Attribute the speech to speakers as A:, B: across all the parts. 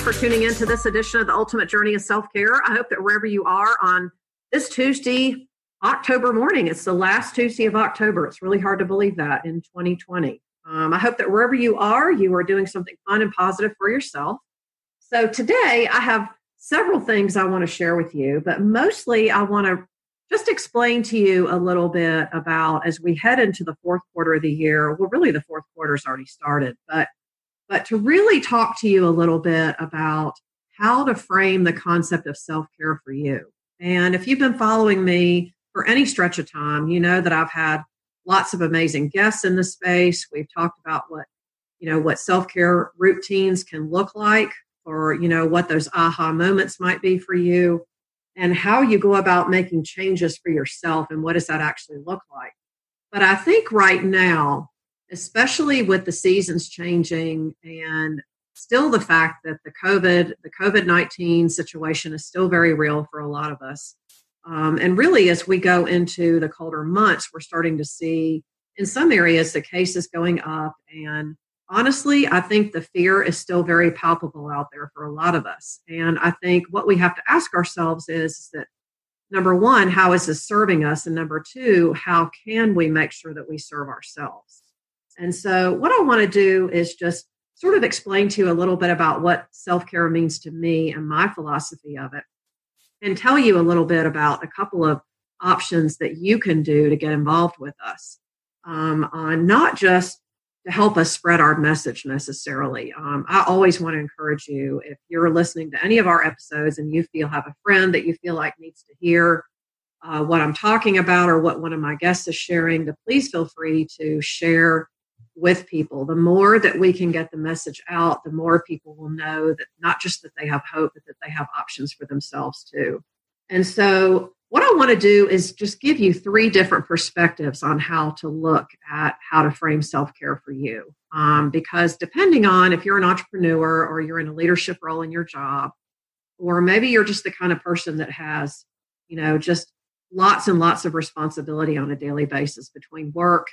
A: for tuning in to this edition of the Ultimate Journey of Self Care. I hope that wherever you are on this Tuesday, October morning, it's the last Tuesday of October. It's really hard to believe that in 2020. Um, I hope that wherever you are, you are doing something fun and positive for yourself. So today, I have several things I want to share with you, but mostly I want to just explain to you a little bit about as we head into the fourth quarter of the year. Well, really, the fourth quarter's already started, but but to really talk to you a little bit about how to frame the concept of self care for you. And if you've been following me for any stretch of time, you know that I've had lots of amazing guests in the space. We've talked about what you know what self care routines can look like, or you know what those aha moments might be for you and how you go about making changes for yourself and what does that actually look like. But I think right now, especially with the seasons changing and still the fact that the COVID, the COVID 19 situation is still very real for a lot of us. Um, and really, as we go into the colder months, we're starting to see in some areas the cases going up and honestly, I think the fear is still very palpable out there for a lot of us. And I think what we have to ask ourselves is, is that number one, how is this serving us? And number two, how can we make sure that we serve ourselves? And so, what I want to do is just sort of explain to you a little bit about what self care means to me and my philosophy of it, and tell you a little bit about a couple of options that you can do to get involved with us um, on not just to help us spread our message necessarily. Um, I always want to encourage you if you're listening to any of our episodes and you feel have a friend that you feel like needs to hear uh, what I'm talking about or what one of my guests is sharing, to please feel free to share with people. The more that we can get the message out, the more people will know that not just that they have hope, but that they have options for themselves too. And so what I want to do is just give you three different perspectives on how to look at how to frame self care for you. Um, because depending on if you're an entrepreneur or you're in a leadership role in your job, or maybe you're just the kind of person that has, you know, just lots and lots of responsibility on a daily basis between work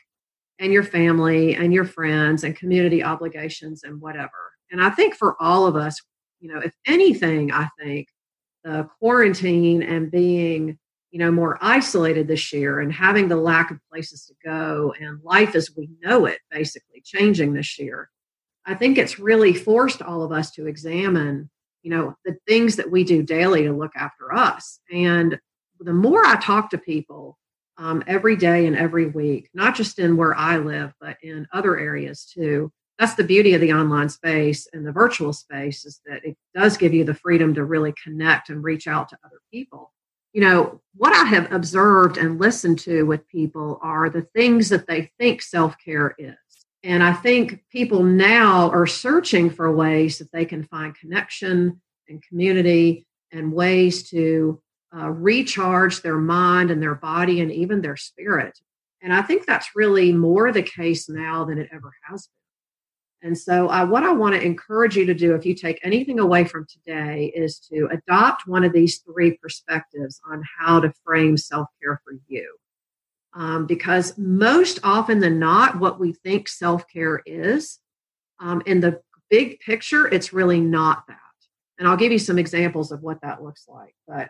A: and your family and your friends and community obligations and whatever. And I think for all of us, you know, if anything, I think the quarantine and being you know more isolated this year and having the lack of places to go and life as we know it basically changing this year i think it's really forced all of us to examine you know the things that we do daily to look after us and the more i talk to people um, every day and every week not just in where i live but in other areas too that's the beauty of the online space and the virtual space is that it does give you the freedom to really connect and reach out to other people you know, what I have observed and listened to with people are the things that they think self care is. And I think people now are searching for ways that they can find connection and community and ways to uh, recharge their mind and their body and even their spirit. And I think that's really more the case now than it ever has been. And so, uh, what I want to encourage you to do, if you take anything away from today, is to adopt one of these three perspectives on how to frame self care for you. Um, because most often than not, what we think self care is, um, in the big picture, it's really not that. And I'll give you some examples of what that looks like. But,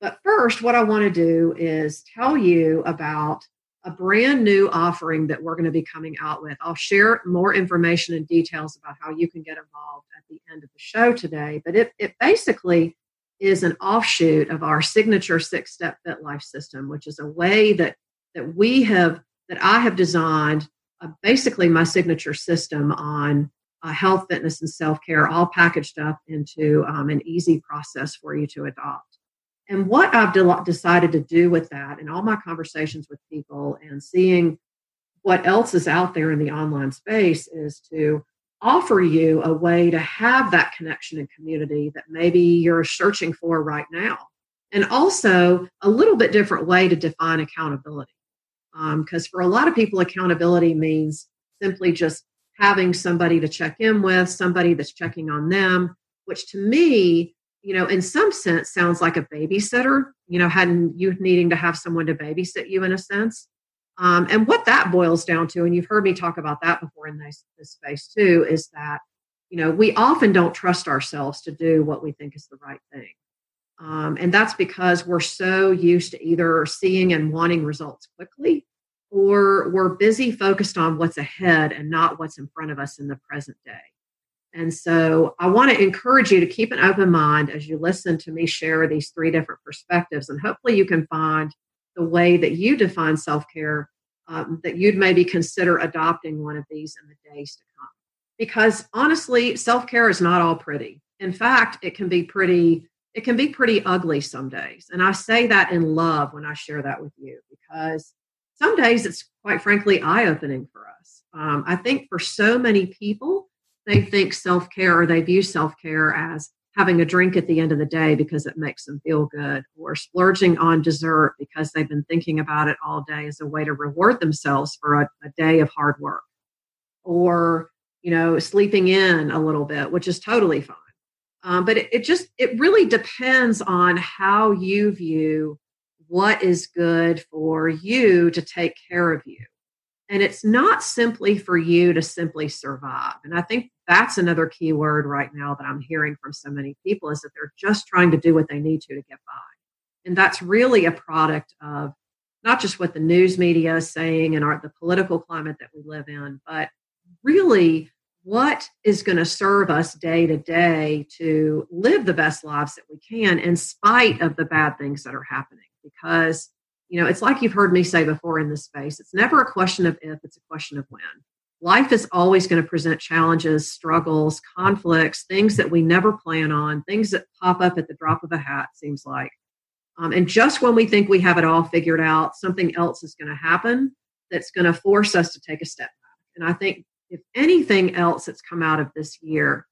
A: but first, what I want to do is tell you about a brand new offering that we're going to be coming out with. I'll share more information and details about how you can get involved at the end of the show today. But it, it basically is an offshoot of our signature six step fit life system, which is a way that that we have that I have designed uh, basically my signature system on uh, health, fitness, and self care, all packaged up into um, an easy process for you to adopt. And what I've de- decided to do with that and all my conversations with people and seeing what else is out there in the online space is to offer you a way to have that connection and community that maybe you're searching for right now. And also a little bit different way to define accountability. Because um, for a lot of people, accountability means simply just having somebody to check in with, somebody that's checking on them, which to me you know, in some sense sounds like a babysitter, you know, hadn't you needing to have someone to babysit you in a sense. Um, and what that boils down to, and you've heard me talk about that before in this, this space too, is that you know, we often don't trust ourselves to do what we think is the right thing. Um, and that's because we're so used to either seeing and wanting results quickly or we're busy focused on what's ahead and not what's in front of us in the present day. And so I want to encourage you to keep an open mind as you listen to me share these three different perspectives. And hopefully you can find the way that you define self care, um, that you'd maybe consider adopting one of these in the days to come. Because honestly, self care is not all pretty. In fact, it can be pretty. It can be pretty ugly some days. And I say that in love when I share that with you because some days it's quite frankly eye opening for us. Um, I think for so many people, they think self care or they view self care as having a drink at the end of the day because it makes them feel good or splurging on dessert because they've been thinking about it all day as a way to reward themselves for a, a day of hard work or you know sleeping in a little bit which is totally fine um, but it, it just it really depends on how you view what is good for you to take care of you. And it's not simply for you to simply survive. And I think that's another key word right now that I'm hearing from so many people is that they're just trying to do what they need to to get by. And that's really a product of not just what the news media is saying and our, the political climate that we live in, but really what is going to serve us day to day to live the best lives that we can in spite of the bad things that are happening because you know it's like you've heard me say before in this space it's never a question of if it's a question of when. Life is always going to present challenges struggles conflicts things that we never plan on things that pop up at the drop of a hat seems like. Um, and just when we think we have it all figured out something else is going to happen that's going to force us to take a step back. And i think if anything else that's come out of this year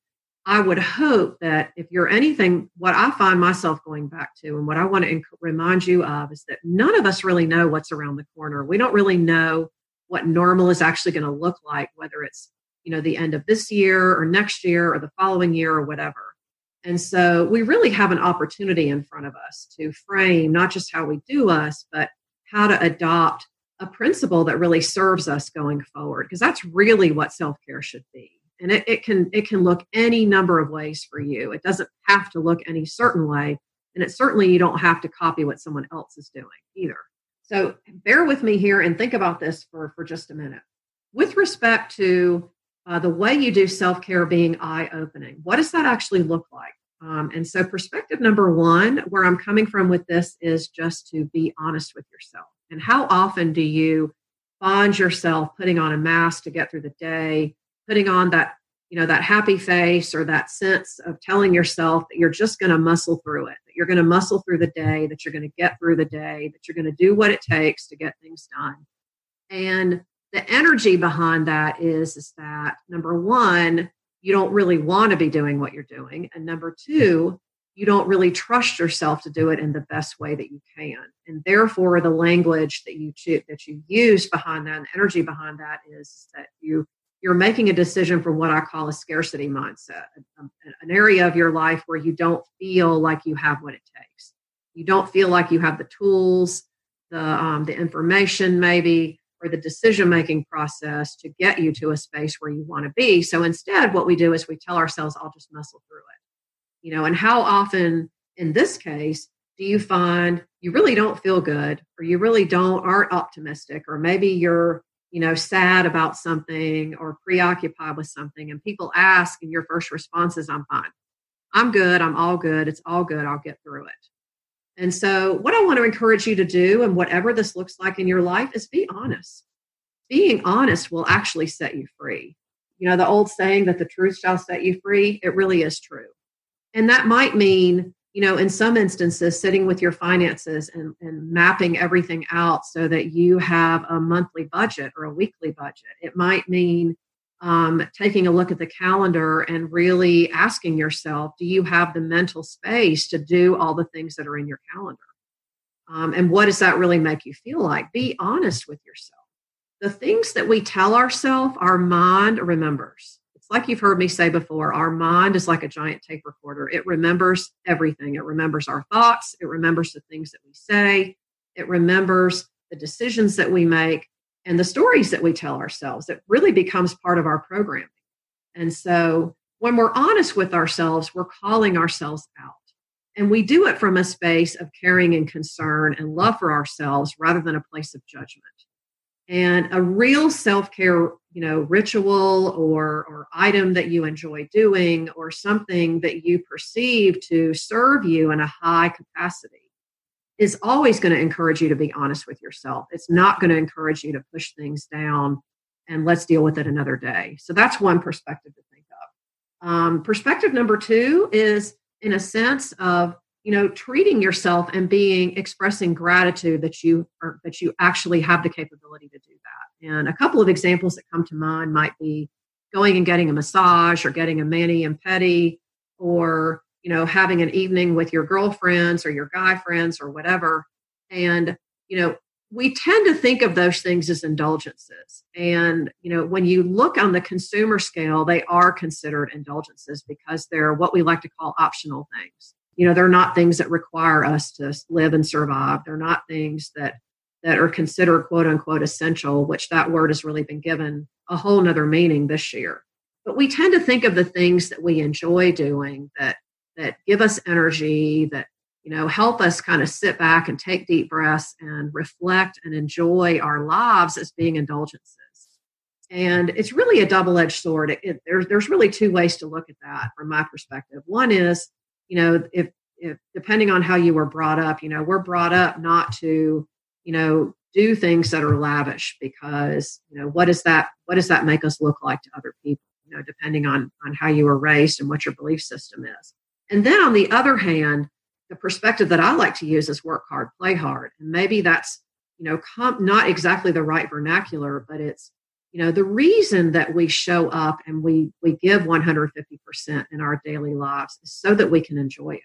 A: I would hope that if you're anything, what I find myself going back to and what I want to inc- remind you of is that none of us really know what's around the corner. We don't really know what normal is actually going to look like, whether it's you know the end of this year or next year or the following year or whatever. And so we really have an opportunity in front of us to frame not just how we do us, but how to adopt a principle that really serves us going forward, because that's really what self care should be and it, it can it can look any number of ways for you. It doesn't have to look any certain way and it certainly you don't have to copy what someone else is doing either. So bear with me here and think about this for for just a minute. With respect to uh, the way you do self-care being eye-opening what does that actually look like? Um, and so perspective number one where i'm coming from with this is just to be honest with yourself. And how often do you find yourself putting on a mask to get through the day putting on that you know that happy face or that sense of telling yourself that you're just going to muscle through it that you're going to muscle through the day that you're going to get through the day that you're going to do what it takes to get things done. And the energy behind that is is that number one you don't really want to be doing what you're doing and number two you don't really trust yourself to do it in the best way that you can. And therefore the language that you that you use behind that and energy behind that is that you you're making a decision from what I call a scarcity mindset, an area of your life where you don't feel like you have what it takes. You don't feel like you have the tools, the um, the information, maybe, or the decision making process to get you to a space where you want to be. So instead, what we do is we tell ourselves, "I'll just muscle through it." You know, and how often in this case do you find you really don't feel good, or you really don't aren't optimistic, or maybe you're you know, sad about something or preoccupied with something, and people ask, and your first response is, I'm fine. I'm good. I'm all good. It's all good. I'll get through it. And so, what I want to encourage you to do, and whatever this looks like in your life, is be honest. Being honest will actually set you free. You know, the old saying that the truth shall set you free, it really is true. And that might mean you know, in some instances, sitting with your finances and, and mapping everything out so that you have a monthly budget or a weekly budget. It might mean um, taking a look at the calendar and really asking yourself, do you have the mental space to do all the things that are in your calendar? Um, and what does that really make you feel like? Be honest with yourself. The things that we tell ourselves, our mind remembers like you've heard me say before, our mind is like a giant tape recorder. It remembers everything. It remembers our thoughts, it remembers the things that we say, it remembers the decisions that we make and the stories that we tell ourselves. It really becomes part of our programming. And so when we're honest with ourselves, we're calling ourselves out. And we do it from a space of caring and concern and love for ourselves rather than a place of judgment. And a real self-care, you know, ritual or or item that you enjoy doing or something that you perceive to serve you in a high capacity is always going to encourage you to be honest with yourself. It's not going to encourage you to push things down and let's deal with it another day. So that's one perspective to think of. Um, perspective number two is in a sense of you know treating yourself and being expressing gratitude that you are that you actually have the capability to do that and a couple of examples that come to mind might be going and getting a massage or getting a mani and pedi or you know having an evening with your girlfriends or your guy friends or whatever. And you know we tend to think of those things as indulgences. And you know when you look on the consumer scale they are considered indulgences because they're what we like to call optional things. You know they're not things that require us to live and survive. They're not things that that are considered quote unquote essential which that word has really been given a whole nother meaning this year but we tend to think of the things that we enjoy doing that that give us energy that you know, help us kind of sit back and take deep breaths and reflect and enjoy our lives as being indulgences. And it's really a double edged sword. It, it, there's, there's really two ways to look at that from my perspective. One is, you know, if, if depending on how you were brought up, you know, we're brought up not to, you know, do things that are lavish because, you know, what does that, what does that make us look like to other people? You know, depending on on how you were raised and what your belief system is. And then on the other hand, the perspective that I like to use is work hard, play hard. And maybe that's, you know, com- not exactly the right vernacular, but it's, you know, the reason that we show up and we we give 150% in our daily lives is so that we can enjoy it.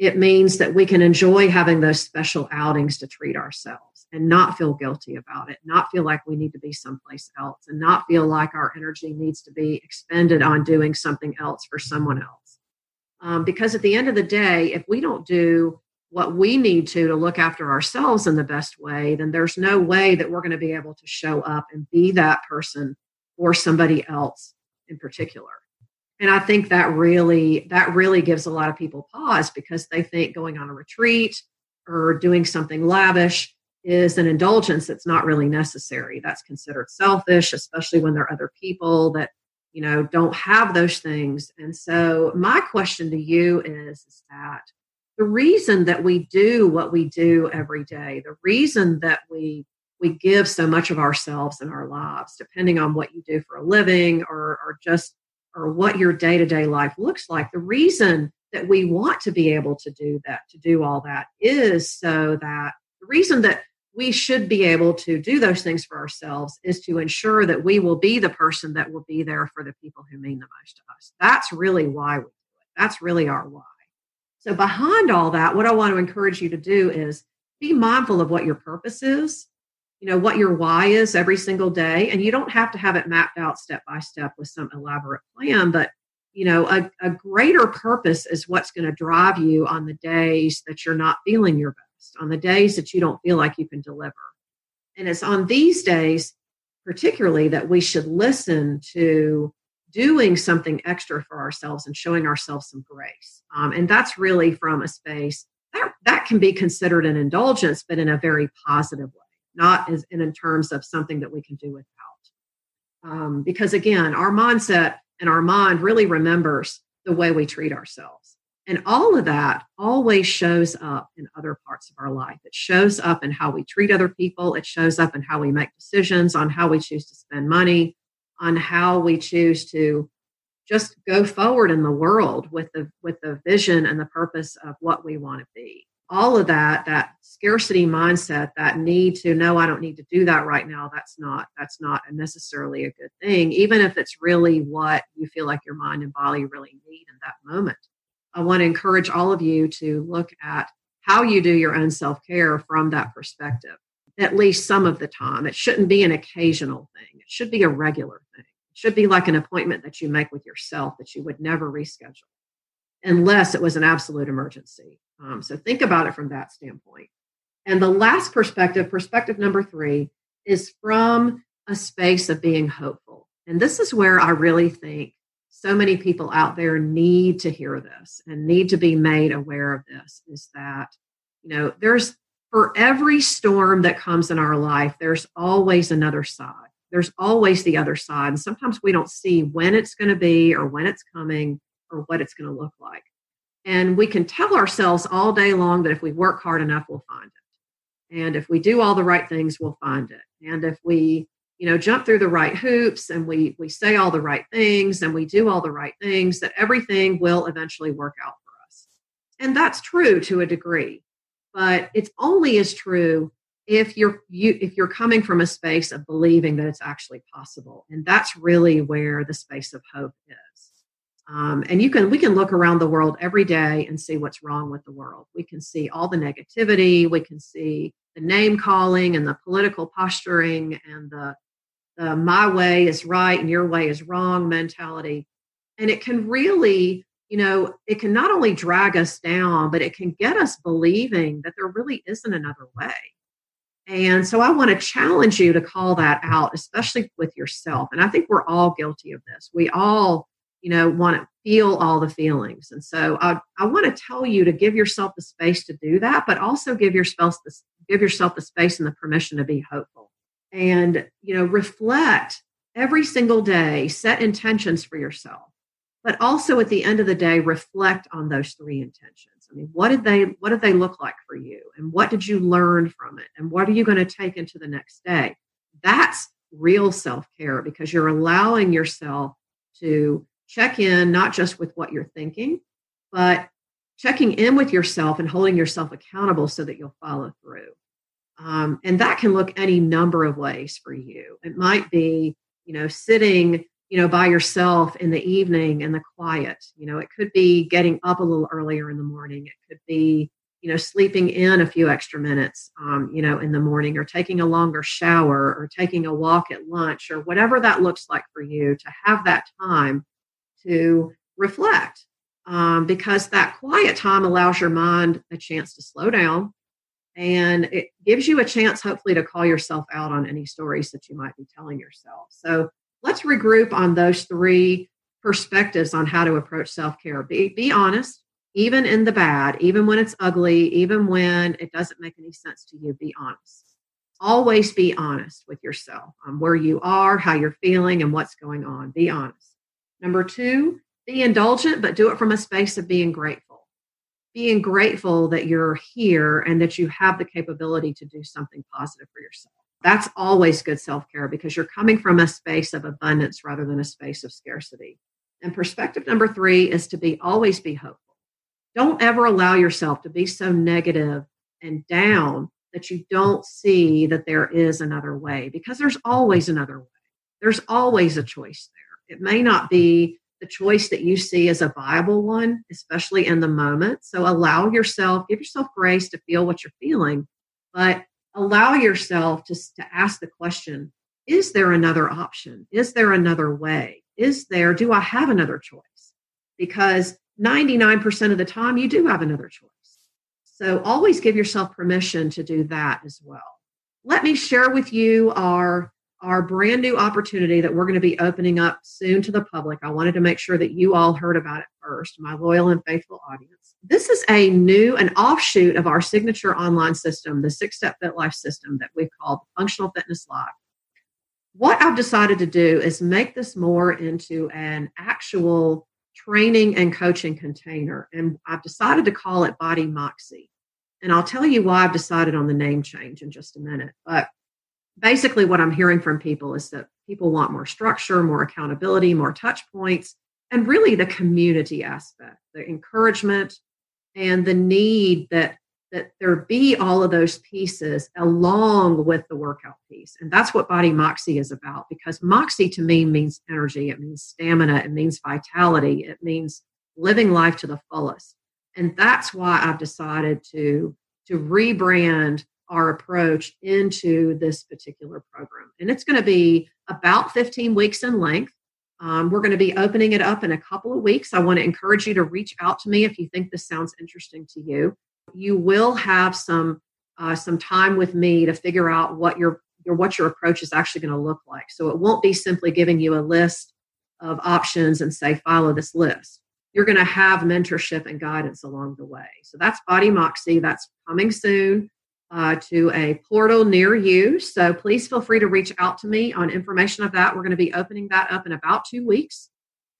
A: It means that we can enjoy having those special outings to treat ourselves and not feel guilty about it, not feel like we need to be someplace else, and not feel like our energy needs to be expended on doing something else for someone else um, because at the end of the day, if we don't do what we need to to look after ourselves in the best way, then there's no way that we're going to be able to show up and be that person for somebody else in particular. And I think that really that really gives a lot of people pause because they think going on a retreat or doing something lavish is an indulgence that's not really necessary. That's considered selfish, especially when there are other people that you know, don't have those things. And so, my question to you is, is that the reason that we do what we do every day, the reason that we we give so much of ourselves in our lives, depending on what you do for a living or, or just or what your day to day life looks like. The reason that we want to be able to do that, to do all that, is so that the reason that we should be able to do those things for ourselves is to ensure that we will be the person that will be there for the people who mean the most to us. That's really why we do it. That's really our why. So, behind all that, what I want to encourage you to do is be mindful of what your purpose is, you know, what your why is every single day. And you don't have to have it mapped out step by step with some elaborate plan, but you know, a, a greater purpose is what's going to drive you on the days that you're not feeling your best on the days that you don't feel like you can deliver. And it's on these days, particularly, that we should listen to doing something extra for ourselves and showing ourselves some grace. Um, and that's really from a space that, that can be considered an indulgence, but in a very positive way, not as in, terms of something that we can do without. Um, because again, our mindset and our mind really remembers the way we treat ourselves. And all of that always shows up in other parts of our life. It shows up in how we treat other people. It shows up in how we make decisions, on how we choose to spend money, on how we choose to just go forward in the world with the with the vision and the purpose of what we want to be. All of that, that scarcity mindset, that need to know I don't need to do that right now, that's not that's not necessarily a good thing, even if it's really what you feel like your mind and body really need in that moment. I want to encourage all of you to look at how you do your own self care from that perspective, at least some of the time. It shouldn't be an occasional thing, it should be a regular thing. It should be like an appointment that you make with yourself that you would never reschedule unless it was an absolute emergency. Um, so think about it from that standpoint. And the last perspective, perspective number three, is from a space of being hopeful. And this is where I really think so many people out there need to hear this and need to be made aware of this is that, you know, there's for every storm that comes in our life, there's always another side. There's always the other side. And sometimes we don't see when it's going to be or when it's coming or what it's going to look like. And we can tell ourselves all day long that if we work hard enough, we'll find it. And if we do all the right things, we'll find it. And if we, you know, jump through the right hoops and we we say all the right things and we do all the right things, that everything will eventually work out for us. And that's true to a degree. But it's only as true if you're you if you're coming from a space of believing that it's actually possible. And that's really where the space of hope is. Um, and you can we can look around the world every day and see what's wrong with the world. We can see all the negativity. We can see the name calling and the political posturing and the, the my way is right and your way is wrong mentality. And it can really, you know, it can not only drag us down, but it can get us believing that there really isn't another way. And so I want to challenge you to call that out, especially with yourself. And I think we're all guilty of this. We all you know want to feel all the feelings. And so i, I want to tell you to give yourself the space to do that but also give yourself the give yourself the space and the permission to be hopeful. And you know reflect every single day set intentions for yourself but also at the end of the day reflect on those three intentions. I mean what did they what did they look like for you? And what did you learn from it? And what are you going to take into the next day? That's real self-care because you're allowing yourself to check in not just with what you're thinking, but checking in with yourself and holding yourself accountable so that you'll follow through. Um, and that can look any number of ways for you. It might be, you know, sitting, you know, by yourself in the evening in the quiet. You know, it could be getting up a little earlier in the morning. It could be, you know, sleeping in a few extra minutes, um, you know, in the morning, or taking a longer shower, or taking a walk at lunch, or whatever that looks like for you. To have that time to reflect um, because that quiet time allows your mind a chance to slow down and it gives you a chance hopefully to call yourself out on any stories that you might be telling yourself. So let's regroup on those three perspectives on how to approach self-care. Be, be honest even in the bad even when it's ugly even when it doesn't make any sense to you be honest. Always be honest with yourself on where you are how you're feeling and what's going on. Be honest Number two, be indulgent, but do it from a space of being grateful. Being grateful that you're here and that you have the capability to do something positive for yourself. That's always good self care because you're coming from a space of abundance rather than a space of scarcity. And perspective number three is to be always be hopeful. Don't ever allow yourself to be so negative and down that you don't see that there is another way because there's always another way. There's always a choice there. It may not be the choice that you see as a viable one, especially in the moment. So allow yourself, give yourself grace to feel what you're feeling, but allow yourself to, to ask the question Is there another option? Is there another way? Is there, do I have another choice? Because 99% of the time, you do have another choice. So always give yourself permission to do that as well. Let me share with you our our brand new opportunity that we're going to be opening up soon to the public. I wanted to make sure that you all heard about it first, my loyal and faithful audience. This is a new, an offshoot of our signature online system, the six step fit life system that we've called Functional Fitness Live. What I've decided to do is make this more into an actual training and coaching container. And I've decided to call it Body Moxie. And I'll tell you why I've decided on the name change in just a minute. But basically what I'm hearing from people is that people want more structure, more accountability, more touch points, and really the community aspect, the encouragement and the need that that there be all of those pieces along with the workout piece. And that's what Body Moxie is about because Moxie to me means energy, it means stamina, it means vitality, it means living life to the fullest. And that's why I've decided to to rebrand our approach into this particular program. And it's going to be about 15 weeks in length. Um, we're going to be opening it up in a couple of weeks. I want to encourage you to reach out to me if you think this sounds interesting to you. You will have some uh, some time with me to figure out what your, your what your approach is actually going to look like. So it won't be simply giving you a list of options and say, follow this list. You're going to have mentorship and guidance along the way. So that's Body Moxie. That's coming soon uh, to a portal near you. So please feel free to reach out to me on information of that. We're going to be opening that up in about two weeks.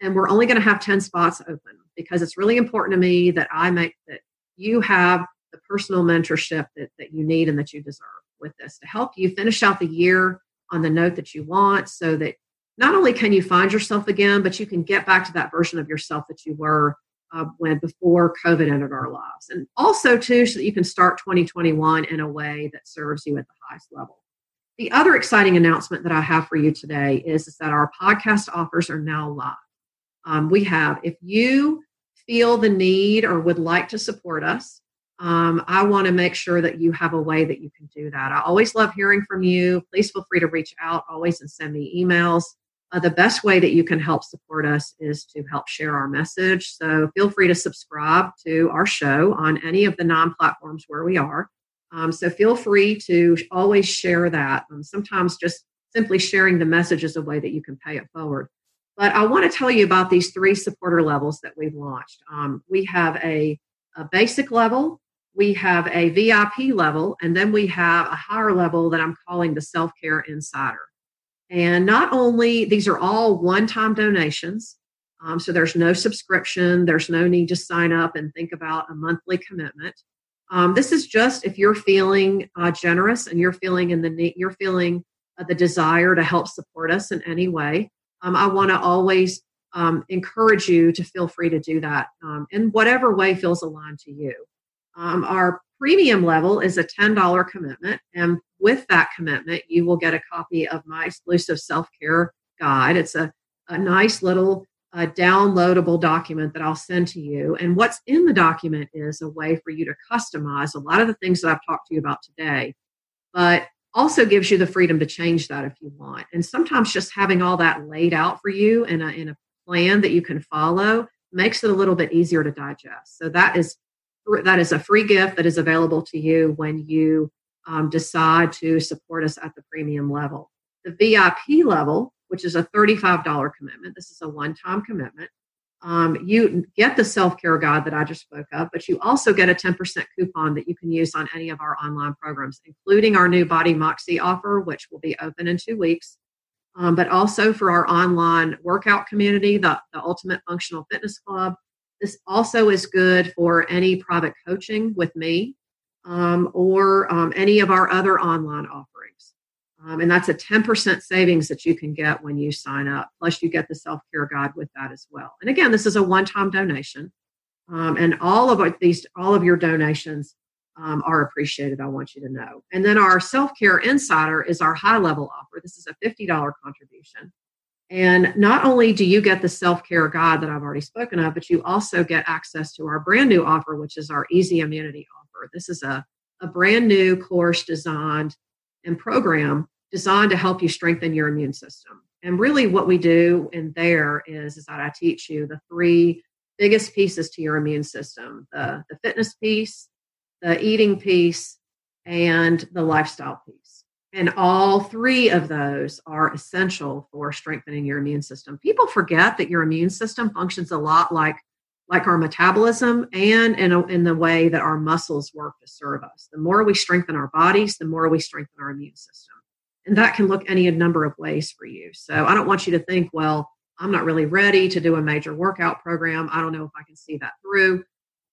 A: And we're only going to have 10 spots open because it's really important to me that I make that you have the personal mentorship that, that you need and that you deserve with this to help you finish out the year on the note that you want so that not only can you find yourself again, but you can get back to that version of yourself that you were uh, when before COVID entered our lives. And also, too, so that you can start 2021 in a way that serves you at the highest level. The other exciting announcement that I have for you today is, is that our podcast offers are now live. Um, we have, if you feel the need or would like to support us, um, I want to make sure that you have a way that you can do that. I always love hearing from you. Please feel free to reach out always and send me emails. Uh, the best way that you can help support us is to help share our message. So feel free to subscribe to our show on any of the non platforms where we are. Um, so feel free to always share that. Um, sometimes just simply sharing the message is a way that you can pay it forward. But I want to tell you about these three supporter levels that we've launched. Um, we have a, a basic level, we have a VIP level, and then we have a higher level that I'm calling the self care insider. And not only, these are all one time donations. Um, so there's no subscription, there's no need to sign up and think about a monthly commitment. Um, this is just if you're feeling uh, generous and you're feeling in the you're feeling uh, the desire to help support us in any way. Um, I want to always um, encourage you to feel free to do that um, in whatever way feels aligned to you. Um, our premium level is a $10 commitment. And with that commitment, you will get a copy of my exclusive self care guide. It's a, a nice little uh, downloadable document that I'll send to you. And what's in the document is a way for you to customize a lot of the things that I've talked to you about today, but also gives you the freedom to change that if you want. And sometimes just having all that laid out for you in a, in a plan that you can follow makes it a little bit easier to digest. So that is that is a free gift that is available to you when you um, decide to support us at the premium level. The VIP level, which is a $35 commitment, this is a one time commitment. Um, you get the self care guide that I just spoke of, but you also get a 10% coupon that you can use on any of our online programs, including our new Body Moxie offer, which will be open in two weeks. Um, but also for our online workout community, the, the Ultimate Functional Fitness Club, this also is good for any private coaching with me um, or um, any of our other online offerings. Um, and that's a 10% savings that you can get when you sign up. Plus, you get the self care guide with that as well. And again, this is a one time donation. Um, and all of these, all of your donations um, are appreciated. I want you to know. And then our self care insider is our high level offer. This is a $50 contribution. And not only do you get the self care guide that I've already spoken of, but you also get access to our brand new offer, which is our Easy Immunity offer. This is a, a brand new course designed and program designed to help you strengthen your immune system. And really, what we do in there is, is that I teach you the three biggest pieces to your immune system the, the fitness piece, the eating piece, and the lifestyle piece. And all three of those are essential for strengthening your immune system. People forget that your immune system functions a lot like like our metabolism and in, a, in the way that our muscles work to serve us. The more we strengthen our bodies, the more we strengthen our immune system. And that can look any number of ways for you. So I don't want you to think, well, I'm not really ready to do a major workout program. I don't know if I can see that through.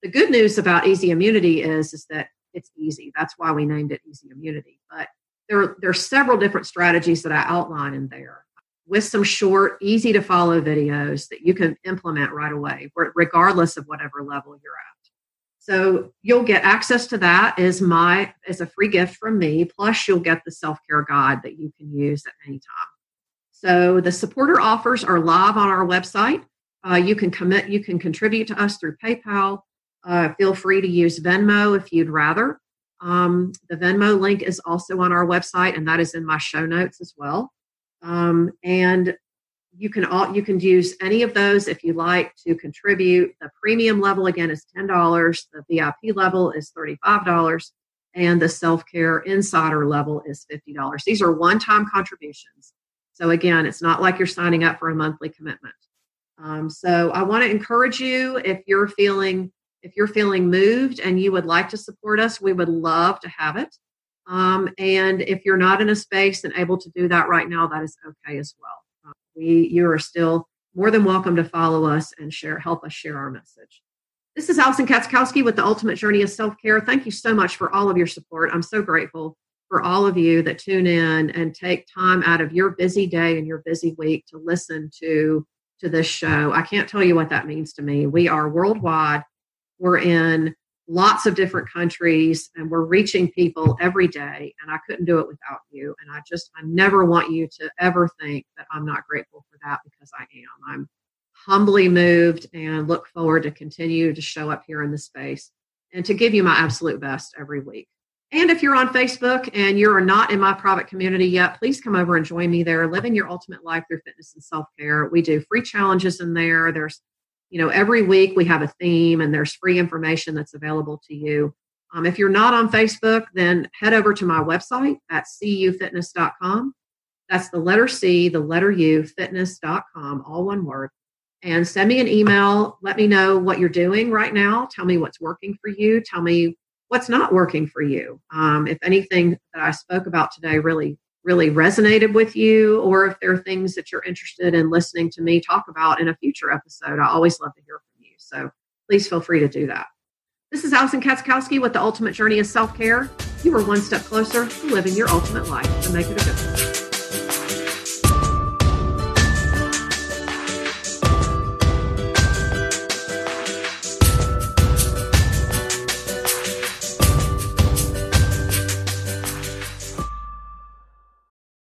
A: The good news about easy immunity is, is that it's easy. That's why we named it easy immunity. But there, there are several different strategies that I outline in there with some short, easy to follow videos that you can implement right away, regardless of whatever level you're at. So you'll get access to that as my as a free gift from me. Plus, you'll get the self care guide that you can use at any time. So the supporter offers are live on our website. Uh, you can commit, you can contribute to us through PayPal. Uh, feel free to use Venmo if you'd rather. Um, the Venmo link is also on our website, and that is in my show notes as well. Um, and you can all you can use any of those if you like to contribute. The premium level again is ten dollars. The VIP level is thirty five dollars, and the self care insider level is fifty dollars. These are one time contributions. So again, it's not like you're signing up for a monthly commitment. Um, so I want to encourage you if you're feeling if you're feeling moved and you would like to support us, we would love to have it. Um, and if you're not in a space and able to do that right now, that is okay as well. Uh, we you are still more than welcome to follow us and share help us share our message. This is Alison Katschkowsky with the Ultimate Journey of Self Care. Thank you so much for all of your support. I'm so grateful for all of you that tune in and take time out of your busy day and your busy week to listen to to this show. I can't tell you what that means to me. We are worldwide. We're in lots of different countries and we're reaching people every day and I couldn't do it without you and I just I never want you to ever think that I'm not grateful for that because I am. I'm humbly moved and look forward to continue to show up here in the space and to give you my absolute best every week. And if you're on Facebook and you're not in my private community yet, please come over and join me there, living your ultimate life through fitness and self care. We do free challenges in there. There's, you know, every week we have a theme and there's free information that's available to you. Um, if you're not on Facebook, then head over to my website at cufitness.com. That's the letter C, the letter U, fitness.com, all one word. And send me an email. Let me know what you're doing right now. Tell me what's working for you. Tell me what's not working for you. Um, if anything that I spoke about today really, really resonated with you, or if there are things that you're interested in listening to me talk about in a future episode, I always love to hear from you. So please feel free to do that. This is Alison Katschkowsky with the Ultimate Journey of Self Care. You are one step closer to living your ultimate life. So make it a good one.